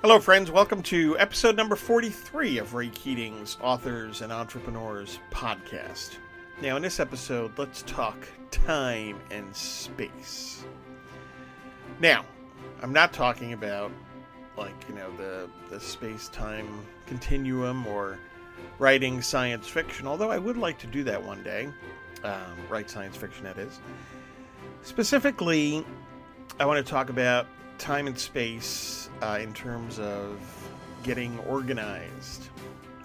Hello, friends. Welcome to episode number 43 of Ray Keating's Authors and Entrepreneurs podcast. Now, in this episode, let's talk time and space. Now, I'm not talking about like, you know, the, the space time continuum or writing science fiction, although I would like to do that one day. Um, write science fiction, that is. Specifically, I want to talk about time and space uh, in terms of getting organized.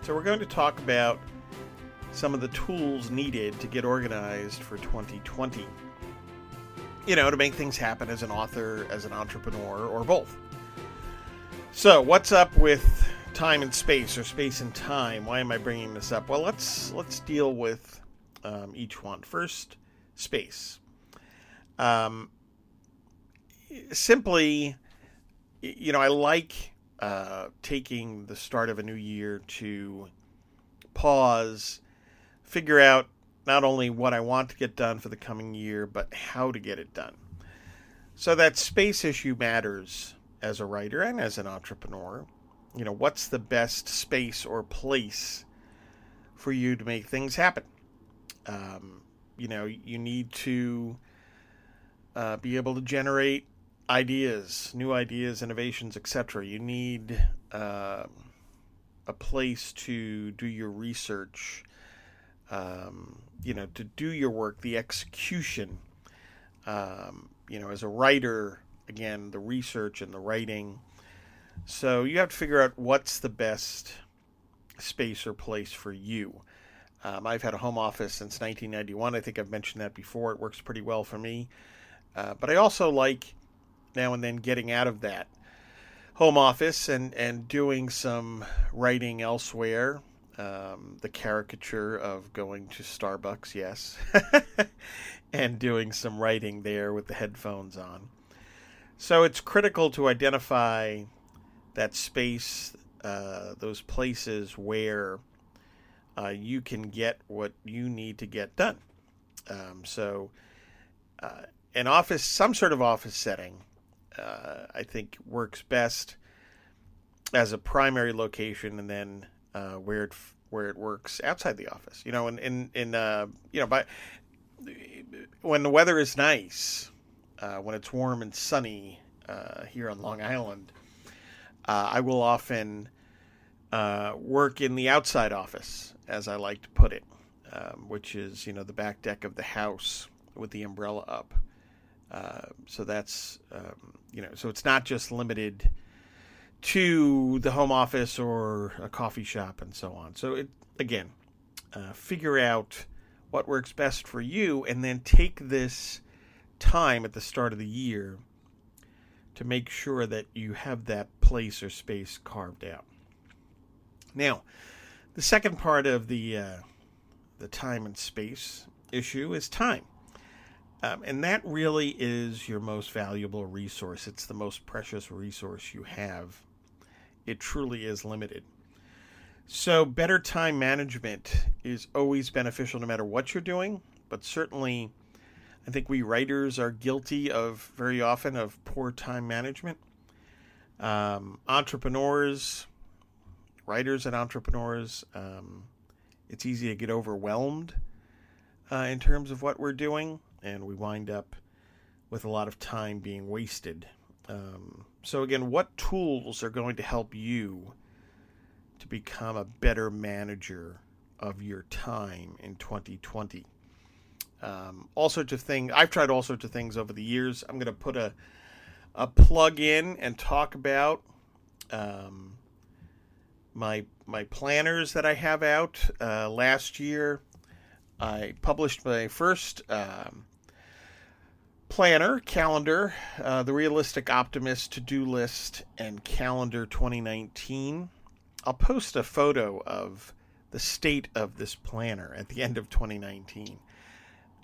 So, we're going to talk about some of the tools needed to get organized for 2020. You know, to make things happen as an author, as an entrepreneur, or both. So, what's up with time and space, or space and time? Why am I bringing this up? Well, let's let's deal with um, each one first. Space. Um, simply, you know, I like uh, taking the start of a new year to pause, figure out not only what I want to get done for the coming year, but how to get it done. So that space issue matters as a writer and as an entrepreneur. You know, what's the best space or place for you to make things happen? Um, you know, you need to uh, be able to generate ideas, new ideas, innovations, etc. You need uh, a place to do your research, um, you know, to do your work, the execution. Um, you know, as a writer, again, the research and the writing. So you have to figure out what's the best space or place for you. Um, I've had a home office since 1991. I think I've mentioned that before. It works pretty well for me. Uh, but I also like now and then getting out of that home office and, and doing some writing elsewhere. Um, the caricature of going to Starbucks, yes, and doing some writing there with the headphones on. So it's critical to identify that space, uh, those places where uh, you can get what you need to get done. Um, so, uh, an office, some sort of office setting, uh, I think works best as a primary location, and then uh, where it where it works outside the office. You know, in in, uh, you know, by when the weather is nice, uh, when it's warm and sunny uh, here on Long Island, uh, I will often work in the outside office, as I like to put it, um, which is you know the back deck of the house with the umbrella up. Uh, so that's um, you know so it's not just limited to the home office or a coffee shop and so on. So it again, uh, figure out what works best for you, and then take this time at the start of the year to make sure that you have that place or space carved out. Now, the second part of the uh, the time and space issue is time. Um, and that really is your most valuable resource. It's the most precious resource you have. It truly is limited. So, better time management is always beneficial no matter what you're doing, but certainly I think we writers are guilty of very often of poor time management. Um, entrepreneurs, writers and entrepreneurs, um, it's easy to get overwhelmed uh, in terms of what we're doing and we wind up with a lot of time being wasted. Um, so, again, what tools are going to help you to become a better manager of your time in 2020? Um, all sorts of things. I've tried all sorts of things over the years. I'm going to put a a plug in and talk about um, my my planners that I have out. Uh, last year, I published my first um, planner, calendar, uh, the Realistic Optimist to do list, and calendar 2019. I'll post a photo of the state of this planner at the end of 2019.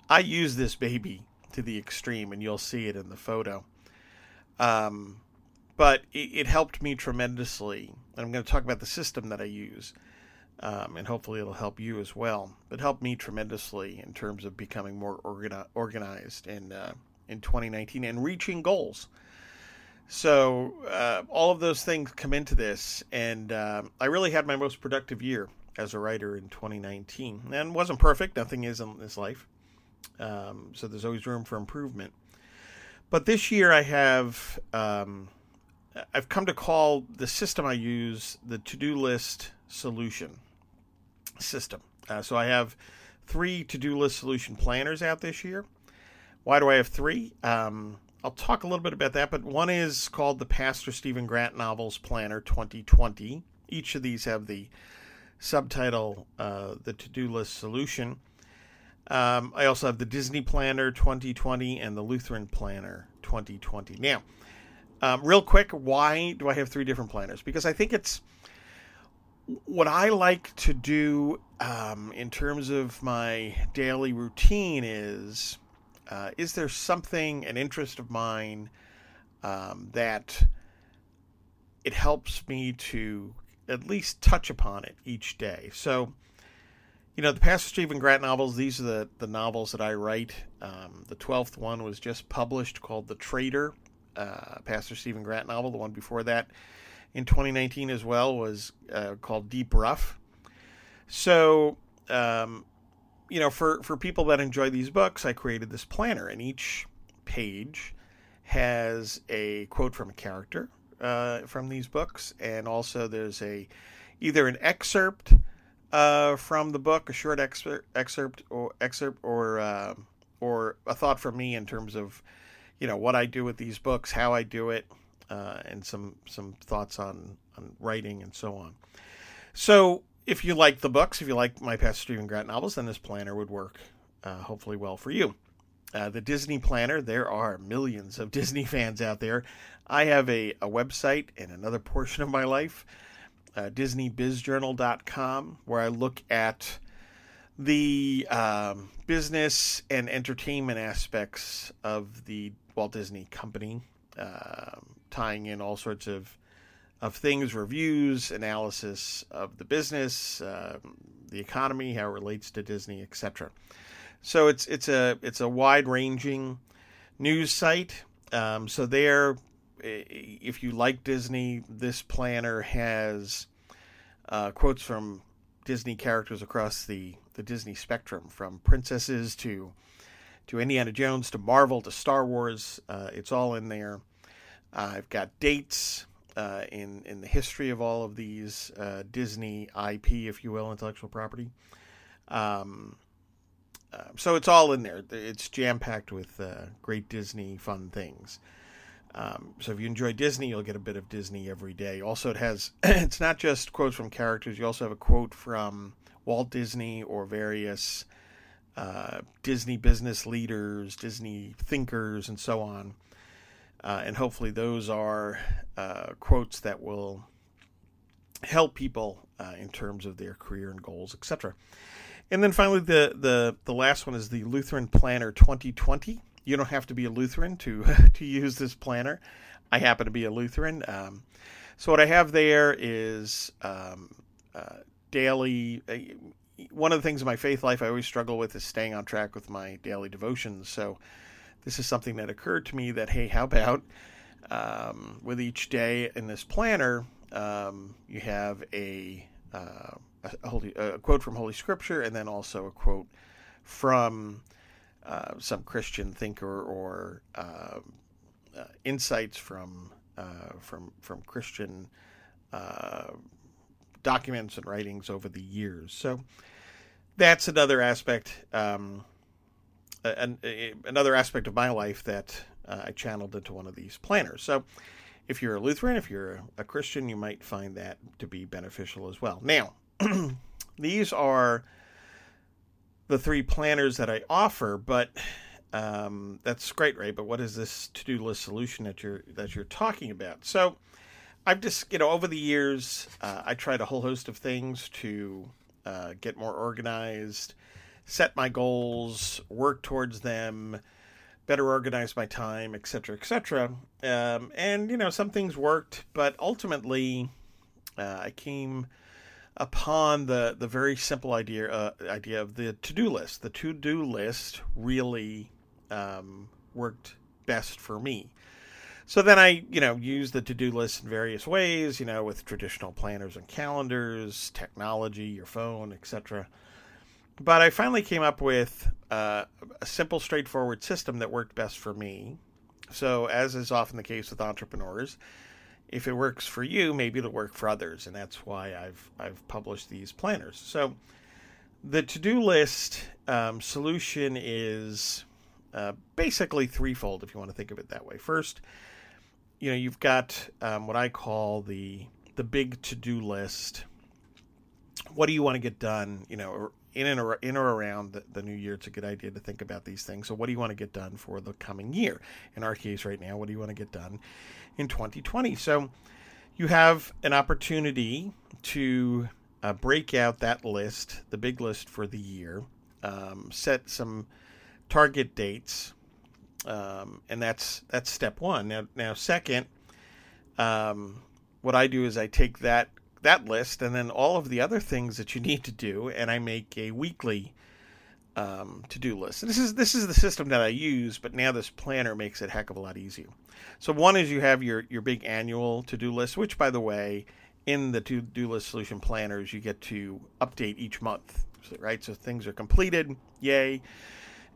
I use this baby to the extreme, and you'll see it in the photo. Um, but it, it, helped me tremendously. And I'm going to talk about the system that I use, um, and hopefully it'll help you as well. It helped me tremendously in terms of becoming more organi- organized and uh, in 2019 and reaching goals. So uh, all of those things come into this, and uh, I really had my most productive year as a writer in 2019, and wasn't perfect. Nothing is in this life, um, so there's always room for improvement. But this year, I have um, I've come to call the system I use the to-do list solution system. Uh, so I have three to-do list solution planners out this year. Why do I have three? Um, I'll talk a little bit about that, but one is called the Pastor Stephen Grant Novels Planner 2020. Each of these have the subtitle, uh, the to do list solution. Um, I also have the Disney Planner 2020 and the Lutheran Planner 2020. Now, um, real quick, why do I have three different planners? Because I think it's what I like to do um, in terms of my daily routine is uh, is there something, an interest of mine, um, that it helps me to at least touch upon it each day? So, you know, the Pastor Stephen Grant novels, these are the, the novels that I write. Um, the 12th one was just published called The Traitor, uh, Pastor Stephen Grant novel. The one before that in 2019 as well was uh, called Deep Rough. So, um, you know, for, for people that enjoy these books, I created this planner, and each page has a quote from a character uh, from these books, and also there's a either an excerpt uh, from the book, a short excerpt, excerpt or excerpt, or uh, or a thought from me in terms of you know what I do with these books, how I do it, uh, and some some thoughts on on writing and so on. So if you like the books, if you like my Pastor Stephen Grant novels, then this planner would work uh, hopefully well for you. Uh, the Disney Planner, there are millions of Disney fans out there. I have a, a website in another portion of my life, uh, DisneyBizJournal.com, where I look at the um, business and entertainment aspects of the Walt Disney Company, uh, tying in all sorts of of things, reviews, analysis of the business, uh, the economy, how it relates to Disney, etc. So it's it's a it's a wide ranging news site. Um, so there, if you like Disney, this planner has uh, quotes from Disney characters across the the Disney spectrum, from princesses to to Indiana Jones to Marvel to Star Wars. Uh, it's all in there. I've got dates, uh, in in the history of all of these uh, Disney IP, if you will, intellectual property. Um, uh, so it's all in there. It's jam packed with uh, great Disney fun things. Um, so if you enjoy Disney, you'll get a bit of Disney every day. Also, it has it's not just quotes from characters. You also have a quote from Walt Disney or various uh, Disney business leaders, Disney thinkers, and so on. Uh, and hopefully, those are uh, quotes that will help people uh, in terms of their career and goals, etc. And then finally, the, the, the last one is the Lutheran Planner 2020. You don't have to be a Lutheran to, to use this planner. I happen to be a Lutheran. Um, so, what I have there is um, uh, daily. Uh, one of the things in my faith life I always struggle with is staying on track with my daily devotions. So, this is something that occurred to me that, hey, how about um, with each day in this planner, um, you have a, uh, a, holy, a, quote from Holy Scripture and then also a quote from uh, some Christian thinker or uh, uh insights from uh, from from Christian uh, documents and writings over the years. So that's another aspect. Um, an, a, another aspect of my life that uh, I channeled into one of these planners. So, if you're a Lutheran, if you're a Christian, you might find that to be beneficial as well. Now, these are the three planners that I offer, but um, that's great, right? But what is this to-do list solution that you're that you're talking about? So, I've just you know over the years, uh, I tried a whole host of things to uh, get more organized set my goals, work towards them, better organize my time, etc., etc. Um, and you know, some things worked, but ultimately, uh, I came upon the the very simple idea uh, idea of the to do list. The to do list really um, worked best for me. So then I, you know, use the to-do list in various ways, you know, with traditional planners and calendars, technology, your phone, etc. But I finally came up with uh, a simple, straightforward system that worked best for me. So, as is often the case with entrepreneurs, if it works for you, maybe it'll work for others, and that's why I've I've published these planners. So, the to-do list um, solution is uh, basically threefold, if you want to think of it that way. First, you know, you've got um, what I call the the big to-do list. What do you want to get done? You know, in and or, in or around the, the, new year, it's a good idea to think about these things. So, what do you want to get done for the coming year? In our case, right now, what do you want to get done in 2020? So, you have an opportunity to uh, break out that list, the big list for the year, um, set some target dates um, and that's that's step one. Now, now second, um, what I do is I take that that list and then all of the other things that you need to do, and I make a weekly um, to do list. this is this is the system that I use, but now this planner makes it heck of a lot easier. So one is you have your your big annual to do list, which by the way, in the to do list solution planners, you get to update each month, right? So things are completed, yay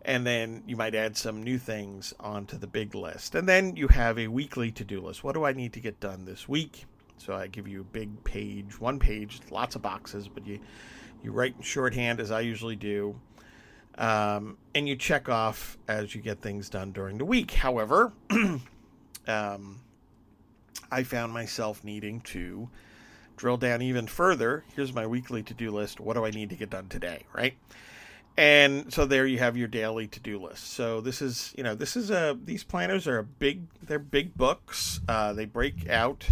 and then you might add some new things onto the big list. And then you have a weekly to do list. What do I need to get done this week? So I give you a big page, one page, lots of boxes, but you you write in shorthand as I usually do, um, and you check off as you get things done during the week. However, um, I found myself needing to drill down even further. Here's my weekly to do list. What do I need to get done today? Right and so there you have your daily to-do list so this is you know this is a these planners are a big they're big books uh, they break out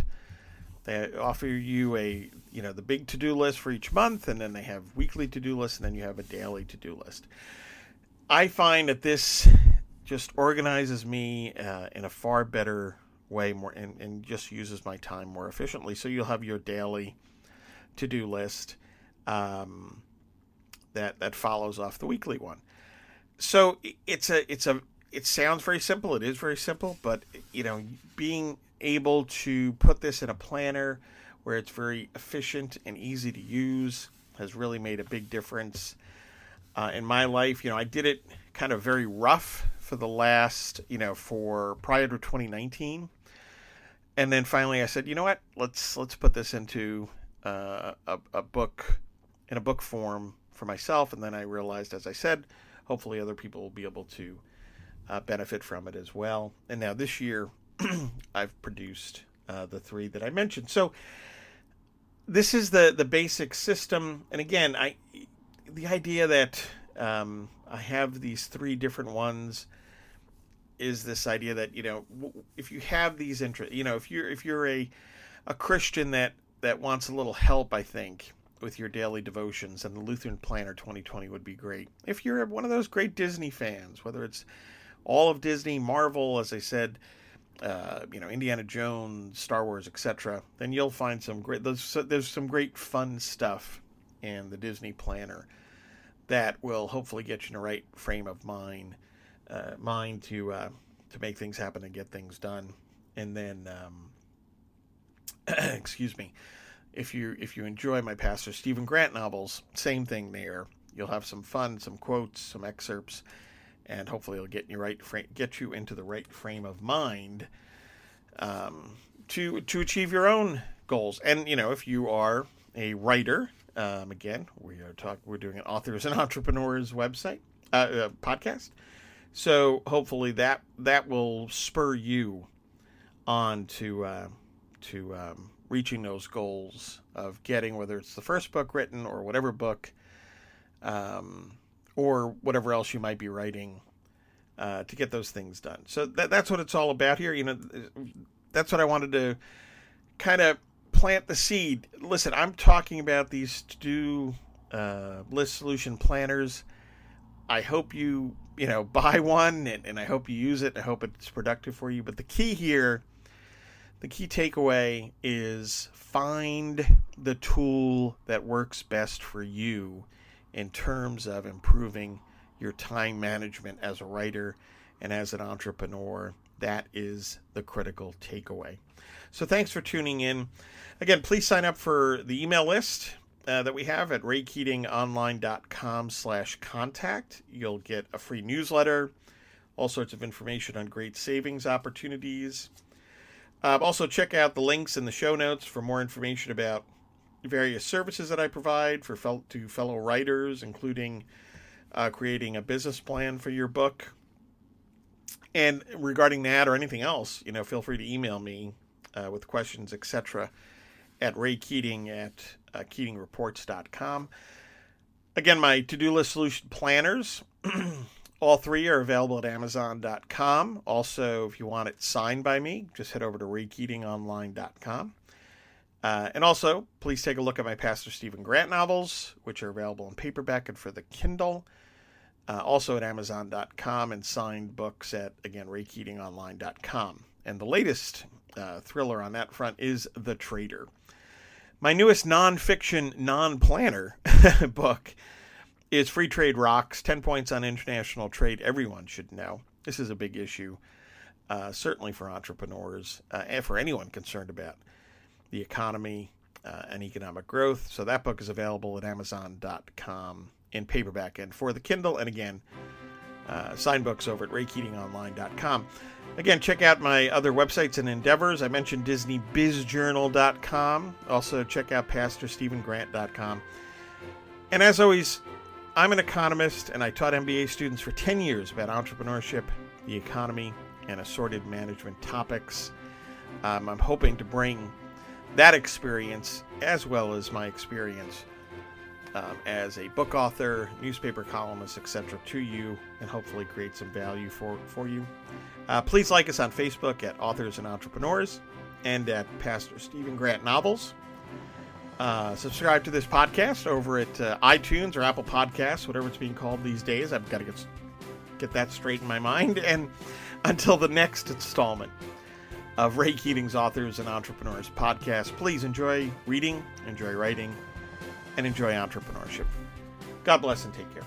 they offer you a you know the big to-do list for each month and then they have weekly to-do lists and then you have a daily to-do list i find that this just organizes me uh, in a far better way more and, and just uses my time more efficiently so you'll have your daily to-do list um, that that follows off the weekly one. So it's a it's a it sounds very simple. It is very simple, but you know, being able to put this in a planner where it's very efficient and easy to use has really made a big difference uh, in my life. You know, I did it kind of very rough for the last, you know, for prior to 2019, and then finally I said, you know what, let's let's put this into uh, a, a book in a book form for myself, and then I realized, as I said, hopefully other people will be able to uh, benefit from it as well. And now this year, I've produced uh, the three that I mentioned. So this is the the basic system. And again, I the idea that um, I have these three different ones is this idea that you know if you have these interests, you know if you're if you're a a Christian that that wants a little help, I think with your daily devotions, and the Lutheran Planner 2020 would be great. If you're one of those great Disney fans, whether it's all of Disney, Marvel, as I said, uh, you know, Indiana Jones, Star Wars, etc., then you'll find some great. There's, there's some great fun stuff in the Disney Planner that will hopefully get you in the right frame of mind, uh, mind to uh, to make things happen and get things done. And then, um, excuse me, if you if you enjoy my Pastor Stephen Grant novels, same thing there. You'll have some fun, some quotes, some excerpts, and hopefully it'll get you right get you into the right frame of mind um, to to achieve your own goals. And you know, if you are a writer, um, again, we are talk we're doing an authors and entrepreneurs website uh, uh, podcast. So hopefully that that will spur you on to uh, to um, reaching those goals of getting whether it's the first book written or whatever book um, or whatever else you might be writing uh, to get those things done. So that, that's what it's all about here. You know, that's what I wanted to kind of plant the seed. Listen, I'm talking about these to uh, list solution planners. I hope you you know buy one and, and I hope you use it. I hope it's productive for you. But the key here the key takeaway is find the tool that works best for you in terms of improving your time management as a writer And as an entrepreneur, that is the critical takeaway. So thanks for tuning in. Again, please sign up for the email list uh, that we have at raykeatingonline.com slash contact. You'll get a free newsletter, all sorts of information on great savings opportunities. Uh, also, check out the links in the show notes for more information about various services that I provide for fel- to fellow writers, including uh, creating a business plan for your book. And regarding that or anything else, you know, feel free to email me uh, with questions, etc., at Ray Keating at uh, KeatingReports.com. Again, my to-do list solution planners, all three are available at Amazon.com. Also, if you want it signed by me, just head over to RayKeatingOnline.com. Uh, and also, please take a look at my Pastor Stephen Grant novels, which are available in paperback and for the Kindle. Uh, also at Amazon.com and signed books at, again, RayKeatingOnline.com. And the latest uh, thriller on that front is The Traitor. My newest nonfiction, non planner book is Free Trade Rocks 10 Points on International Trade Everyone Should Know. This is a big issue, uh, certainly for entrepreneurs uh, and for anyone concerned about the economy uh, and economic growth. So that book is available at Amazon.com in paperback and for the Kindle. And again, uh, sign books over at raykeatingonline.com. Again, check out my other websites and endeavors. I mentioned DisneyBizJournal.com. Also, check out PastorStephenGrant.com. And as always, I'm an economist and I taught MBA students for 10 years about entrepreneurship, the economy, and assorted management topics. Um, I'm hoping to bring that experience as well as my experience um, as a book author, newspaper columnist, etc., to you and hopefully create some value for, for you. Uh, please like us on Facebook at Authors and Entrepreneurs and at Pastor Stephen Grant Novels. Uh, subscribe to this podcast over at uh, iTunes or Apple Podcasts, whatever it's being called these days. I've got to get, get that straight in my mind. And until the next installment of Ray Keating's Authors and Entrepreneurs podcast, please enjoy reading, enjoy writing, and enjoy entrepreneurship. God bless and take care.